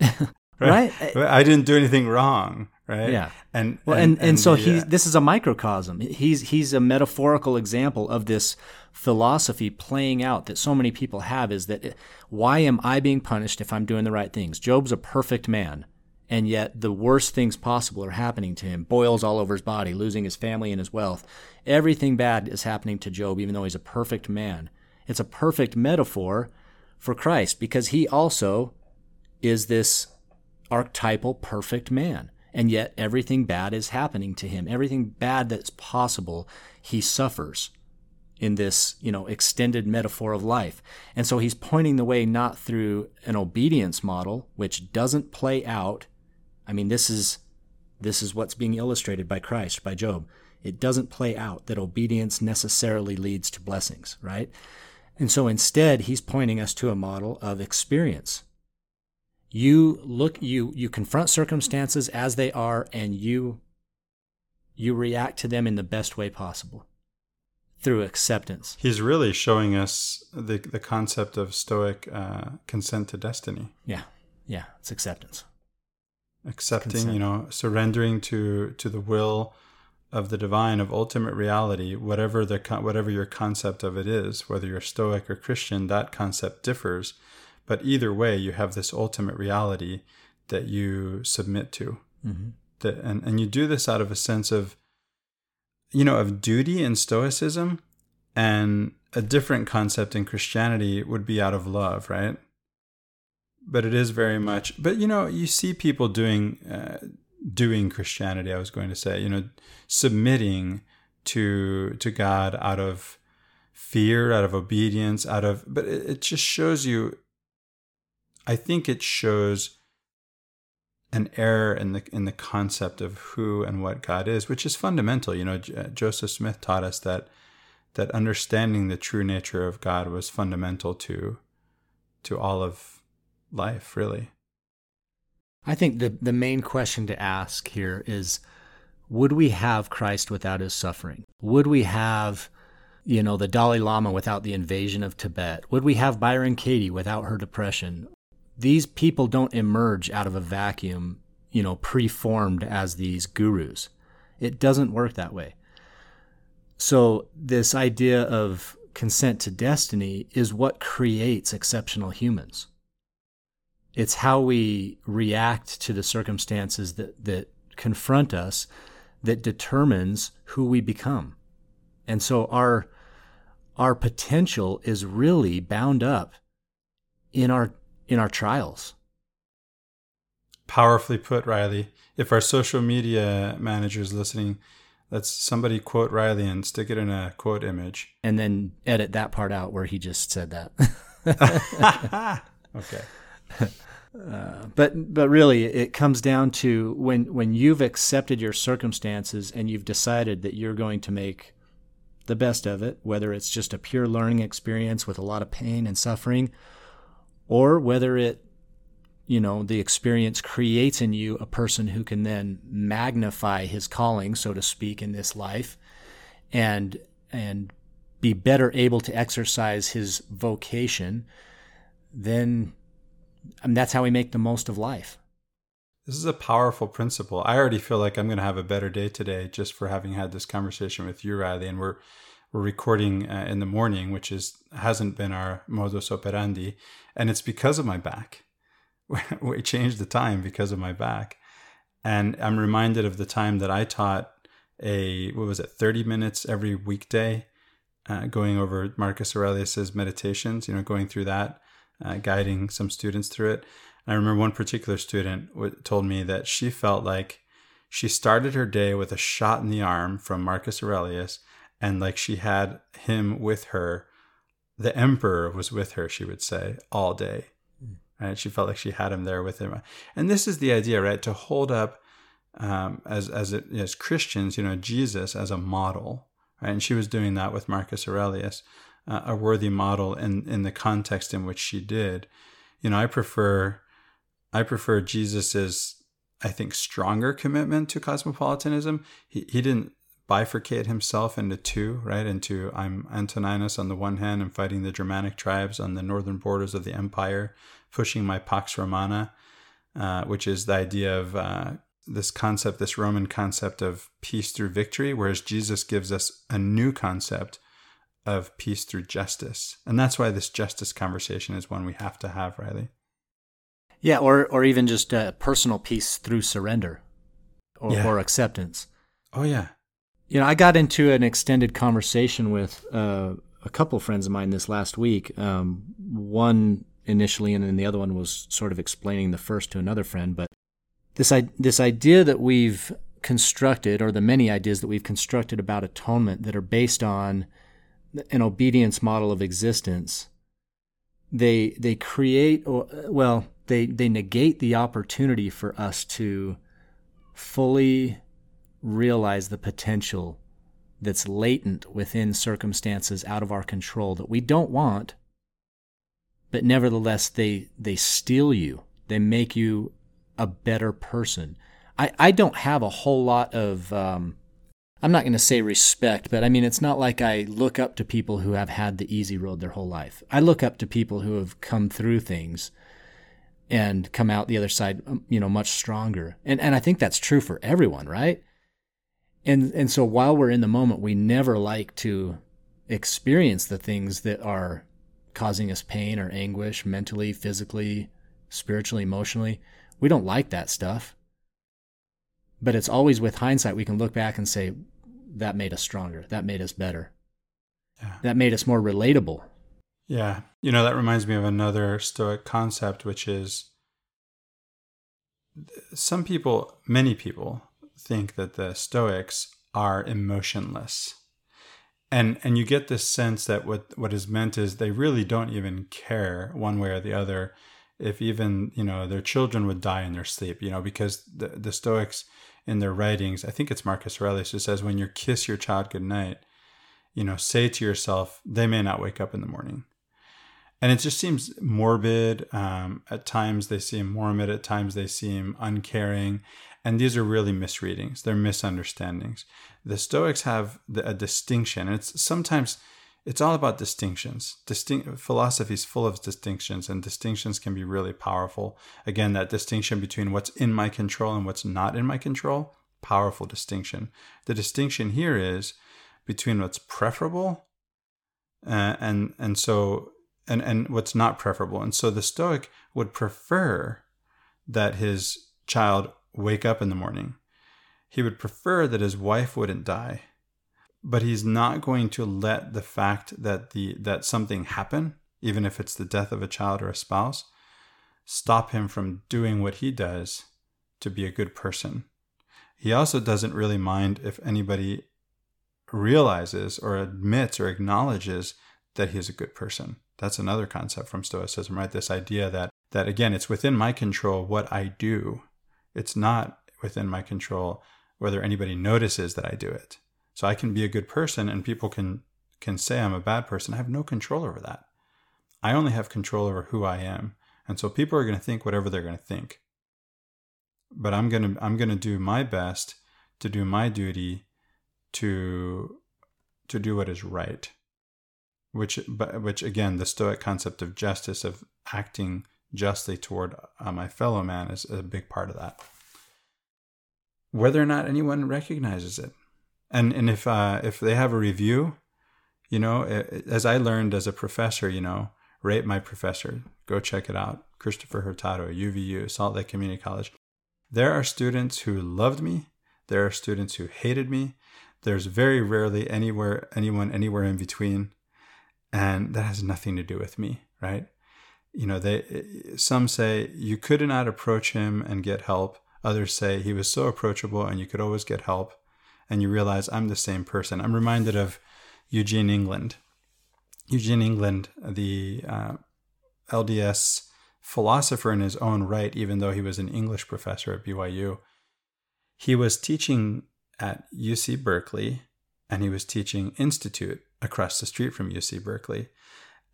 right?
right? I didn't do anything wrong, right?
Yeah.
And
well, and, and, and, and so the, he's uh, this is a microcosm. He's he's a metaphorical example of this philosophy playing out that so many people have is that why am I being punished if I'm doing the right things? Job's a perfect man and yet the worst things possible are happening to him boils all over his body, losing his family and his wealth. Everything bad is happening to Job, even though he's a perfect man. It's a perfect metaphor for Christ because he also is this archetypal perfect man. And yet everything bad is happening to him. Everything bad that's possible, he suffers in this, you know, extended metaphor of life. And so he's pointing the way not through an obedience model, which doesn't play out I mean, this is this is what's being illustrated by Christ, by Job. It doesn't play out that obedience necessarily leads to blessings, right? And so instead, he's pointing us to a model of experience. You look, you you confront circumstances as they are, and you you react to them in the best way possible. Through acceptance.
He's really showing us the the concept of Stoic uh, consent to destiny.
Yeah, yeah, it's acceptance.
Accepting,
Consent.
you know, surrendering to to the will of the divine, of ultimate reality, whatever the whatever your concept of it is, whether you're Stoic or Christian, that concept differs. But either way, you have this ultimate reality that you submit to.
Mm-hmm.
That, and, and you do this out of a sense of, you know, of duty in Stoicism, and a different concept in Christianity would be out of love, right? But it is very much. But you know, you see people doing uh, doing Christianity. I was going to say, you know, submitting to to God out of fear, out of obedience, out of. But it, it just shows you. I think it shows an error in the in the concept of who and what God is, which is fundamental. You know, J- uh, Joseph Smith taught us that that understanding the true nature of God was fundamental to to all of life, really.
I think the the main question to ask here is would we have Christ without his suffering? Would we have you know the Dalai Lama without the invasion of Tibet? Would we have Byron Katie without her depression? These people don't emerge out of a vacuum, you know, preformed as these gurus. It doesn't work that way. So this idea of consent to destiny is what creates exceptional humans it's how we react to the circumstances that, that confront us that determines who we become. And so our our potential is really bound up in our in our trials.
Powerfully put, Riley. If our social media manager is listening, let's somebody quote Riley and stick it in a quote image.
And then edit that part out where he just said that.
okay.
Uh, but but really, it comes down to when when you've accepted your circumstances and you've decided that you're going to make the best of it, whether it's just a pure learning experience with a lot of pain and suffering, or whether it, you know, the experience creates in you a person who can then magnify his calling, so to speak, in this life, and and be better able to exercise his vocation, then I mean, that's how we make the most of life.
This is a powerful principle. I already feel like I'm going to have a better day today just for having had this conversation with you, Riley. And we're recording uh, in the morning, which is hasn't been our modus operandi, and it's because of my back. we changed the time because of my back, and I'm reminded of the time that I taught a what was it, 30 minutes every weekday, uh, going over Marcus Aurelius's meditations. You know, going through that uh, guiding some students through it. And I remember one particular student w- told me that she felt like she started her day with a shot in the arm from Marcus Aurelius, and like she had him with her. The emperor was with her, she would say, all day. and She felt like she had him there with him. And this is the idea, right? To hold up um, as as it, as Christians, you know, Jesus as a model, right? And she was doing that with Marcus Aurelius uh, a worthy model in in the context in which she did. You know, I prefer I prefer Jesus's I think stronger commitment to cosmopolitanism. He he didn't bifurcate himself into two, right? Into I'm Antoninus on the one hand and fighting the Germanic tribes on the northern borders of the empire, pushing my Pax Romana, uh, which is the idea of uh, this concept, this Roman concept of peace through victory, whereas Jesus gives us a new concept of peace through justice. And that's why this justice conversation is one we have to have, Riley.
Yeah, or or even just uh, personal peace through surrender or,
Yeah.
or acceptance.
Oh, yeah.
You know, I got into an extended conversation with uh, a couple friends of mine this last week. Um, one initially, and then the other one was sort of explaining the first to another friend. But this this idea that we've constructed, or the many ideas that we've constructed about atonement that are based on an obedience model of existence, they they create, or well, they they negate the opportunity for us to fully realize the potential that's latent within circumstances out of our control that we don't want but nevertheless they they steal you they make you a better person i i don't have a whole lot of um I'm not going to say respect, but I mean, it's not like I look up to people who have had the easy road their whole life. I look up to people who have come through things and come out the other side, um, you know, much stronger. And, and I think that's true for everyone, right? And, and so while we're in the moment, we never like to experience the things that are causing us pain or anguish mentally, physically, spiritually, emotionally. We don't like that stuff. But it's always with hindsight, we can look back and say, that made us stronger. That made us better. Yeah. That made us more relatable.
Yeah. You know, that reminds me of another Stoic concept, which is some people, many people, think that the Stoics are emotionless. And and you get this sense that what what is meant is they really don't even care one way or the other if even, you know, their children would die in their sleep, you know, because the, the Stoics in their writings, I think it's Marcus Aurelius who says, when you kiss your child goodnight, you know, say to yourself, they may not wake up in the morning. And it just seems morbid. Um, at times they seem morbid, at times they seem uncaring. And these are really misreadings, they're misunderstandings. The Stoics have the, a distinction, and it's sometimes it's all about distinctions. Distinct philosophy is full of distinctions, and distinctions can be really powerful. Again, that distinction between what's in my control and what's not in my control, powerful distinction. The distinction here is between what's preferable uh, and and so and and what's not preferable. And so the Stoic would prefer that his child wake up in the morning. He would prefer that his wife wouldn't die but he's not going to let the fact that the that something happen even if it's the death of a child or a spouse stop him from doing what he does to be a good person he also doesn't really mind if anybody realizes or admits or acknowledges that he's a good person that's another concept from stoicism right this idea that that again it's within my control what i do it's not within my control whether anybody notices that i do it so I can be a good person and people can can say I'm a bad person. I have no control over that. I only have control over who I am. And so people are going to think whatever they're going to think. But I'm going to I'm going to do my best to do my duty to to do what is right. Which but which again the stoic concept of justice of acting justly toward uh, my fellow man is a big part of that. Whether or not anyone recognizes it, and and if uh, if they have a review, you know, as I learned as a professor, you know, rate my professor. Go check it out. Christopher Hurtado, UVU, Salt Lake Community College. There are students who loved me. There are students who hated me. There's very rarely anywhere anyone anywhere in between, and that has nothing to do with me, right? You know, they some say you could not approach him and get help. Others say he was so approachable and you could always get help and you realize I'm the same person. I'm reminded of Eugene England. Eugene England, the uh, LDS philosopher in his own right, even though he was an English professor at BYU, he was teaching at UC Berkeley and he was teaching Institute across the street from UC Berkeley.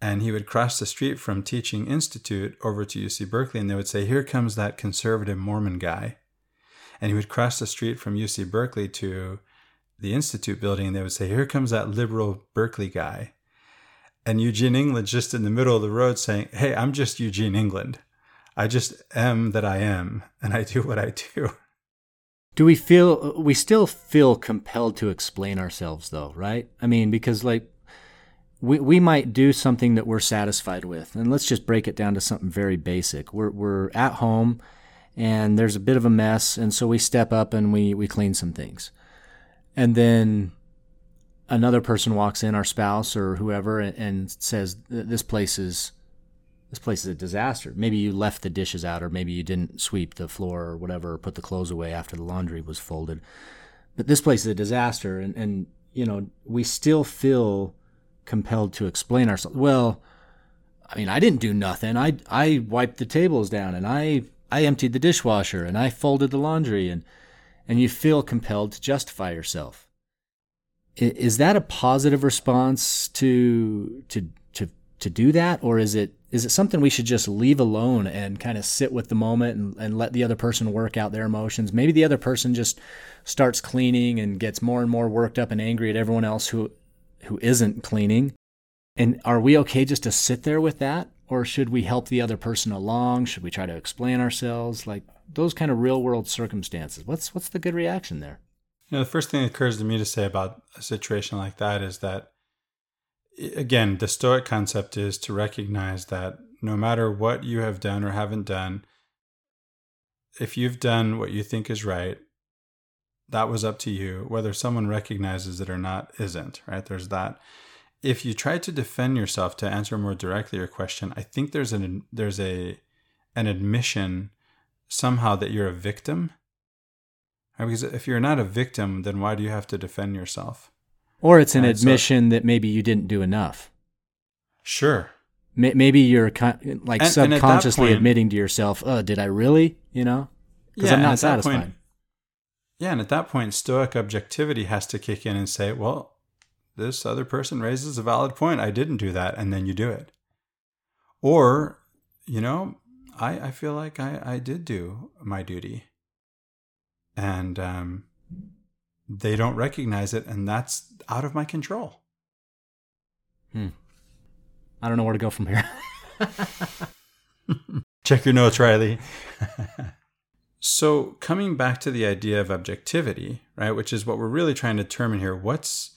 And he would cross the street from teaching Institute over to UC Berkeley and they would say, Here comes that conservative Mormon guy and he would cross the street from UC Berkeley to the Institute building, and they would say, Here comes that liberal Berkeley guy. And Eugene England just in the middle of the road saying, Hey, I'm just Eugene England. I just am that I am, and I do what I do.
Do we feel, we still feel compelled to explain ourselves, though, right? I mean, because like, we, we might do something that we're satisfied with. And let's just break it down to something very basic. We're, we're at home and there's a bit of a mess. And so we step up and we, we clean some things. And then another person walks in, our spouse or whoever, and, and says, this place is, this place is a disaster. Maybe you left the dishes out, or maybe you didn't sweep the floor or whatever, or put the clothes away after the laundry was folded. But this place is a disaster. And, and you know, we still feel compelled to explain ourselves. Well, I mean, I didn't do nothing. I I wiped the tables down and I I emptied the dishwasher and I folded the laundry and and you feel compelled to justify yourself. Is that a positive response to to to to do that or is it is it something we should just leave alone and kind of sit with the moment and, and let the other person work out their emotions? Maybe the other person just starts cleaning and gets more and more worked up and angry at everyone else who who isn't cleaning. And are we okay just to sit there with that? Or should we help the other person along? Should we try to explain ourselves? Like those kind of real world circumstances. What's what's the good reaction there?
You know, the first thing that occurs to me to say about a situation like that is that again, the Stoic concept is to recognize that no matter what you have done or haven't done, if you've done what you think is right, that was up to you. Whether someone recognizes it or not isn't, right? There's that. If you try to defend yourself to answer more directly your question, I think there's an there's a an admission somehow that you're a victim. Right? Because if you're not a victim, then why do you have to defend yourself?
Or it's an admission so, that maybe you didn't do enough.
Sure.
Maybe you're like and, subconsciously and point, admitting to yourself, "Oh, did I really?" You know, because yeah, I'm not satisfied.
Point, yeah, and at that point, Stoic objectivity has to kick in and say, "Well, this other person raises a valid point. I didn't do that," and then you do it. Or, you know, I I feel like I I did do my duty, and um, they don't recognize it, and that's out of my control.
Hmm. I don't know where to go from here.
Check your notes, Riley. so, coming back to the idea of objectivity, right, which is what we're really trying to determine here. What's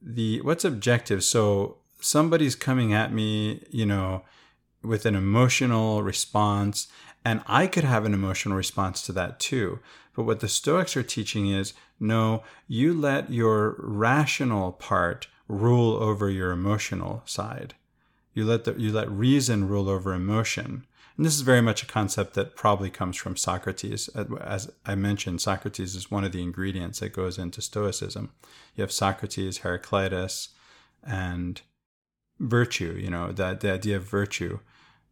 the what's objective? So, somebody's coming at me, you know, with an emotional response, and I could have an emotional response to that too. But what the Stoics are teaching is no, you let your rational part rule over your emotional side. You let the, you let reason rule over emotion. And this is very much a concept that probably comes from Socrates. As I mentioned, Socrates is one of the ingredients that goes into Stoicism. You have Socrates, Heraclitus, and virtue, you know, the, the idea of virtue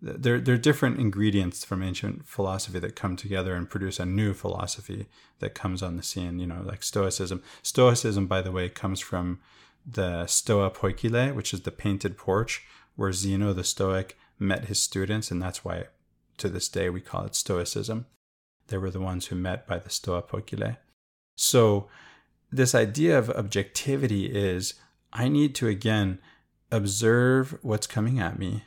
there, there are different ingredients from ancient philosophy that come together and produce a new philosophy that comes on the scene, you know, like Stoicism. Stoicism, by the way, comes from the Stoa Poikile, which is the painted porch where Zeno the Stoic met his students, and that's why to this day we call it Stoicism. They were the ones who met by the Stoa Poikile. So, this idea of objectivity is I need to again observe what's coming at me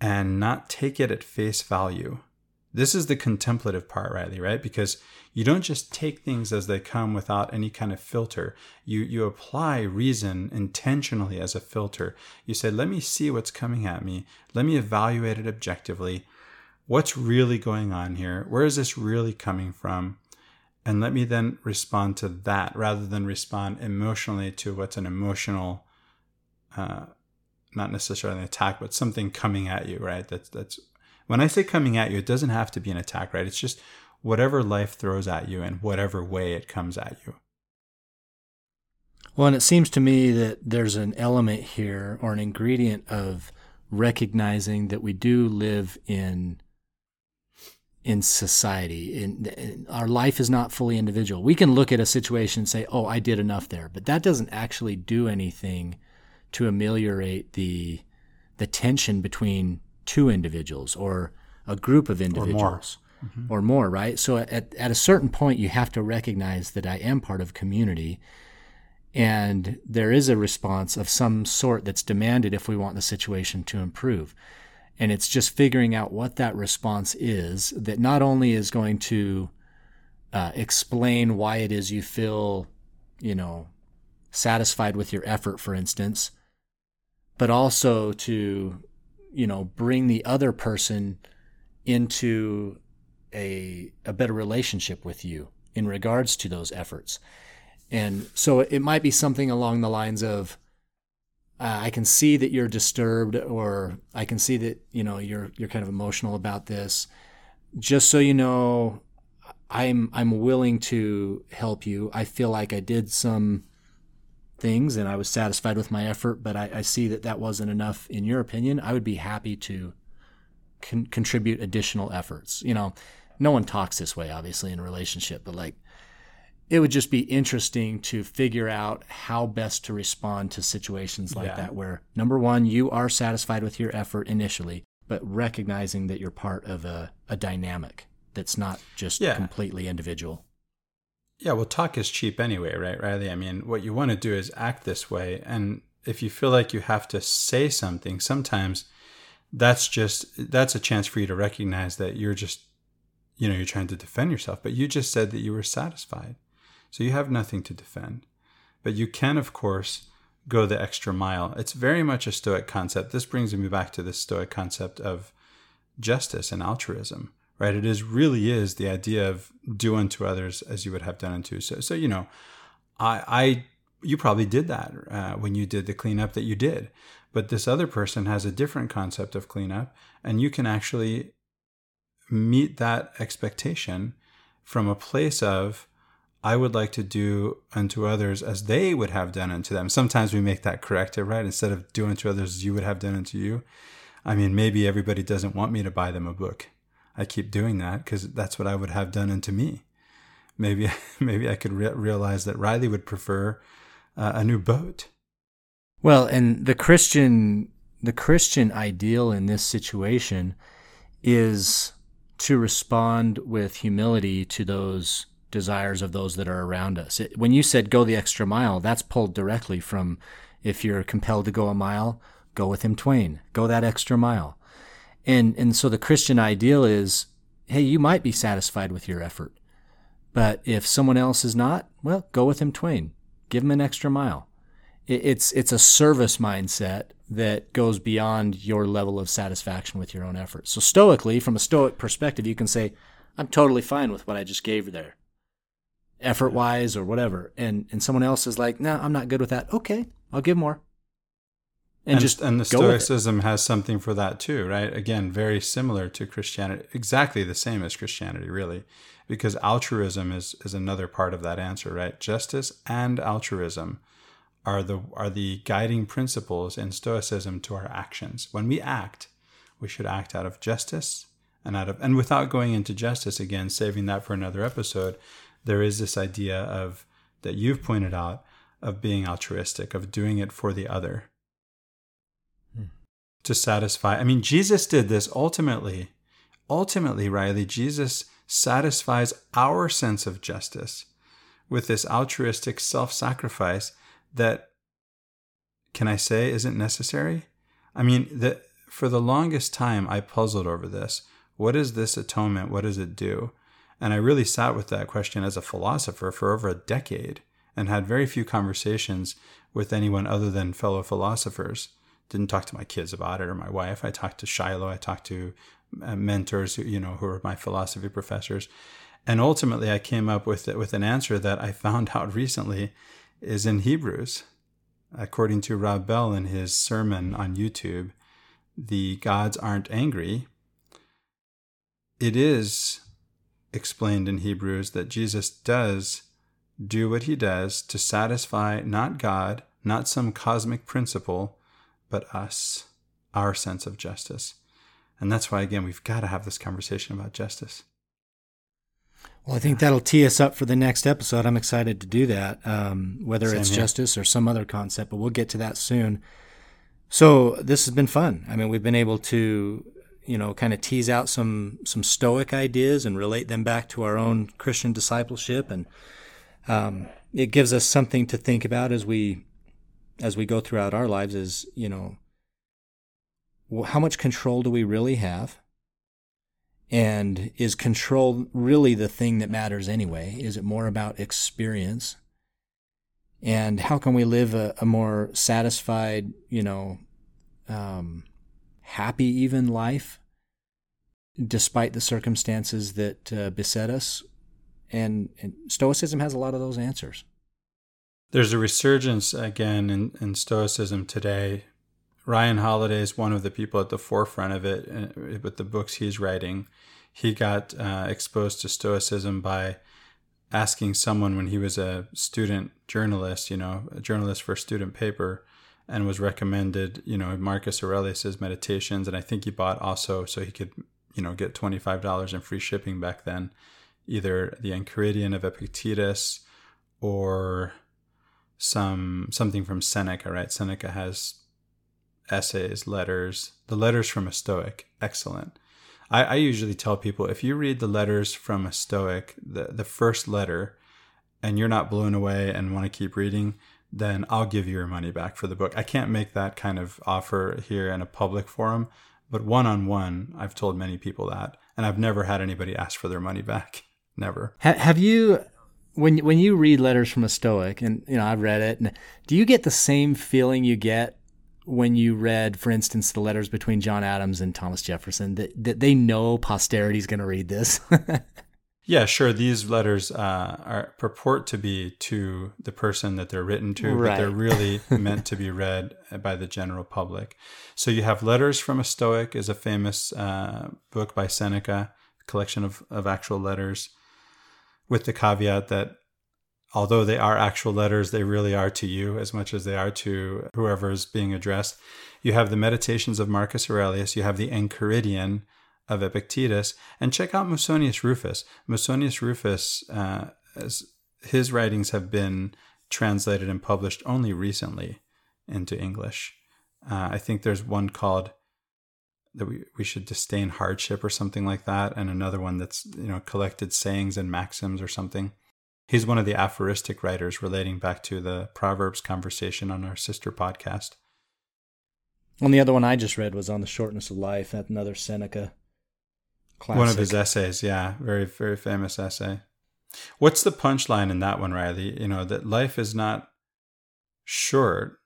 and not take it at face value. This is the contemplative part, Riley, right? Because you don't just take things as they come without any kind of filter. You you apply reason intentionally as a filter. You say, "Let me see what's coming at me. Let me evaluate it objectively. What's really going on here? Where is this really coming from?" And let me then respond to that rather than respond emotionally to what's an emotional uh, not necessarily an attack, but something coming at you, right? That's that's when I say coming at you, it doesn't have to be an attack, right? It's just whatever life throws at you in whatever way it comes at you.
Well, and it seems to me that there's an element here or an ingredient of recognizing that we do live in in society. In, in, our life is not fully individual. We can look at a situation and say, "Oh, I did enough there," but that doesn't actually do anything to ameliorate the the tension between two individuals or a group of individuals or more, mm-hmm. or more right so at, at a certain point you have to recognize that i am part of community and there is a response of some sort that's demanded if we want the situation to improve and it's just figuring out what that response is that not only is going to uh, explain why it is you feel you know satisfied with your effort for instance but also to you know bring the other person into a a better relationship with you in regards to those efforts. And so it might be something along the lines of uh, I can see that you're disturbed or I can see that you know you're you're kind of emotional about this. Just so you know I'm I'm willing to help you. I feel like I did some things and I was satisfied with my effort, but I, I see that that wasn't enough in your opinion, I would be happy to con- contribute additional efforts. You know, no one talks this way, obviously, in a relationship, but like it would just be interesting to figure out how best to respond to situations like yeah. that, where number one, you are satisfied with your effort initially, but recognizing that you're part of a, a dynamic that's not just
Yeah.
completely individual.
Yeah, well, talk is cheap anyway, right, Riley? I mean, what you want to do is act this way. And if you feel like you have to say something, sometimes that's just, that's a chance for you to recognize that you're just, you know, you're trying to defend yourself. But you just said that you were satisfied. So you have nothing to defend. But you can, of course, go the extra mile. It's very much a Stoic concept. This brings me back to this Stoic concept of justice and altruism, right? It is really is the idea of do unto others as you would have done unto. So, so you know, I, I, you probably did that uh, when you did the cleanup that you did, but this other person has a different concept of cleanup, and you can actually meet that expectation from a place of I would like to do unto others as they would have done unto them. Sometimes we make that corrective, right? Instead of do unto others as you would have done unto you. I mean, maybe everybody doesn't want me to buy them a book. I keep doing that because that's what I would have done unto me. Maybe, maybe I could re- realize that Riley would prefer uh, a new boat.
Well, and the Christian the Christian ideal in this situation is to respond with humility to those desires of those that are around us. It, when you said go the extra mile, that's pulled directly from if you're compelled to go a mile, go with him twain. Go that extra mile. And and so the Christian ideal is, hey, you might be satisfied with your effort. But if someone else is not, well, go with him twain. Give him an extra mile it- it's it's a service mindset that goes beyond your level of satisfaction with your own effort. So stoically, from a stoic perspective, you can say, "I'm totally fine with what I just gave there, effort wise or whatever," and and someone else is like, "No, I'm not good with that." Okay, I'll give more, and,
and,
just
and the
go with it.
stoicism has something for that too right? Again very similar to christianity exactly the same as christianity really because altruism is is another part of that answer right? Justice and altruism are the are the guiding principles in stoicism to our actions. When we act we should act out of justice and out of and without going into justice again saving that for another episode there is this idea of that you've pointed out of being altruistic of doing it for the other hmm. to satisfy. I mean, Jesus did this ultimately. Ultimately, Riley, Jesus satisfies our sense of justice with this altruistic self sacrifice that, can I say, isn't necessary? I mean, the, for the longest time, I puzzled over this. What is this atonement? What does it do? And I really sat with that question as a philosopher for over a decade and had very few conversations with anyone other than fellow philosophers didn't talk to my kids about it or my wife. I talked to Shiloh. I talked to uh, mentors who, you know, who are my philosophy professors. And ultimately I came up with with an answer that I found out recently is in Hebrews. According to Rob Bell in his sermon on YouTube, the gods aren't angry. It is explained in Hebrews that Jesus does do what he does to satisfy not God, not some cosmic principle, but us, our sense of justice. And that's why, again, we've got to have this conversation about justice.
Well, I think that'll tee us up for the next episode. I'm excited to do that, um, whether
Same
it's
here.
justice or some other concept, but we'll get to that soon. So this has been fun. I mean, we've been able to, you know, kind of tease out some some Stoic ideas and relate them back to our own Christian discipleship, and um, it gives us something to think about as we as we go throughout our lives. Is you know, how much control do we really have? And is control really the thing that matters anyway? Is it more about experience? And how can we live a, a more satisfied, you know, um, happy even life despite the circumstances that uh, beset us? And, and Stoicism has a lot of those answers.
There's a resurgence again in, in Stoicism today. Ryan Holiday is one of the people at the forefront of it uh, with the books he's writing. He got uh, exposed to Stoicism by asking someone when he was a student journalist, you know, a journalist for a student paper, and was recommended, you know, Marcus Aurelius's Meditations, and I think he bought also so he could, you know, get twenty five dollars in free shipping back then, either the Enchiridion of Epictetus or some something from Seneca, right? Seneca has essays, letters. The letters from a Stoic, excellent. I, I usually tell people if you read the letters from a Stoic, the, the first letter, and you're not blown away and want to keep reading, then I'll give you your money back for the book. I can't make that kind of offer here in a public forum, but one on one, I've told many people that, and I've never had anybody ask for their money back. Never.
have you, when when you read letters from a Stoic, and you know I've read it, and do you get the same feeling you get when you read, for instance, the letters between John Adams and Thomas Jefferson that that they know posterity's going to read this?
Yeah, sure. These letters uh, are purport to be to the person that they're written to, right. but they're really meant to be read by the general public. So you have Letters from a Stoic is a famous uh, book by Seneca, collection of, of actual letters, with the caveat that although they are actual letters, they really are to you as much as they are to whoever is being addressed. You have the Meditations of Marcus Aurelius. You have the Enchiridion, of Epictetus, and check out Musonius Rufus. Musonius Rufus, uh, his writings have been translated and published only recently into English. Uh, I think there's one called that we, we should disdain hardship or something like that, and another one that's you know collected sayings and maxims or something. He's one of the aphoristic writers relating back to the Proverbs conversation on our sister podcast.
And the other one I just read was on the shortness of life. Another Seneca
Classic. One of his essays, yeah, very very famous essay. What's the punchline in that one, Riley? You know that life is not short.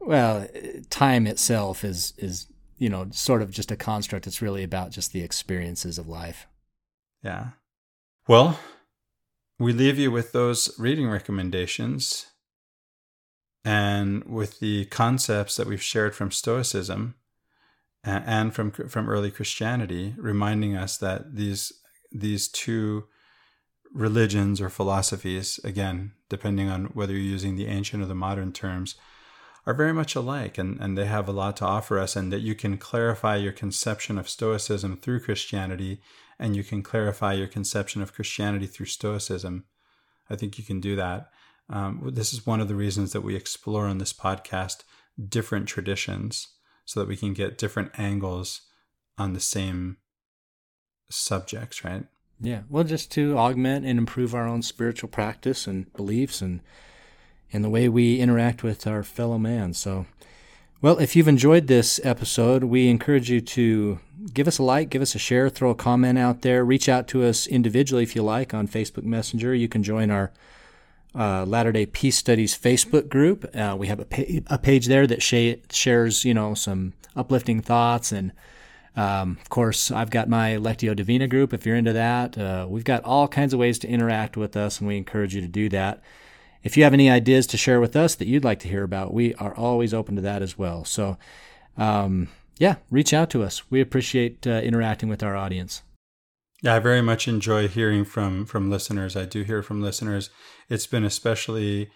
Well, time itself is is you know sort of just a construct. It's really about just the experiences of life.
Yeah. Well, we leave you with those reading recommendations and with the concepts that we've shared from Stoicism and from from early Christianity, reminding us that these these two religions or philosophies, again, depending on whether you're using the ancient or the modern terms, are very much alike and, and they have a lot to offer us, and that you can clarify your conception of Stoicism through Christianity, and you can clarify your conception of Christianity through Stoicism. I think you can do that. Um, this is one of the reasons that we explore on this podcast different traditions so that we can get different angles on the same subjects, right?
Yeah. Well, just to augment and improve our own spiritual practice and beliefs and and the way we interact with our fellow man. So, well, if you've enjoyed this episode, we encourage you to give us a like, give us a share, throw a comment out there, reach out to us individually if you like on Facebook Messenger. You can join our uh, Latter Day Peace Studies Facebook group. Uh, we have a, pa- a page there that sh- shares, you know, some uplifting thoughts, and um, of course, I've got my Lectio Divina group. If you're into that, uh, we've got all kinds of ways to interact with us, and we encourage you to do that. If you have any ideas to share with us that you'd like to hear about, we are always open to that as well. So, um, yeah, reach out to us. We appreciate uh, interacting with our audience.
Yeah, I very much enjoy hearing from from listeners. I do hear from listeners. It's been especially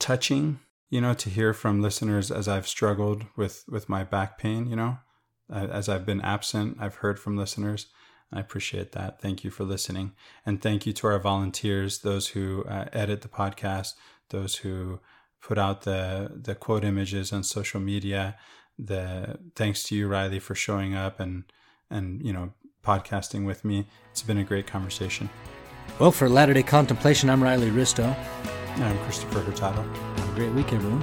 touching, you know, to hear from listeners as I've struggled with with my back pain, you know. As I've been absent, I've heard from listeners. I appreciate that. Thank you for listening. And thank you to our volunteers, those who uh, edit the podcast, those who put out the the quote images on social media. The thanks to you, Riley, for showing up and and you know podcasting with me. It's been a great conversation.
Well, for Latter day Contemplation, I'm Riley Risto.
And I'm Christopher Hurtado.
Have a great week, everyone.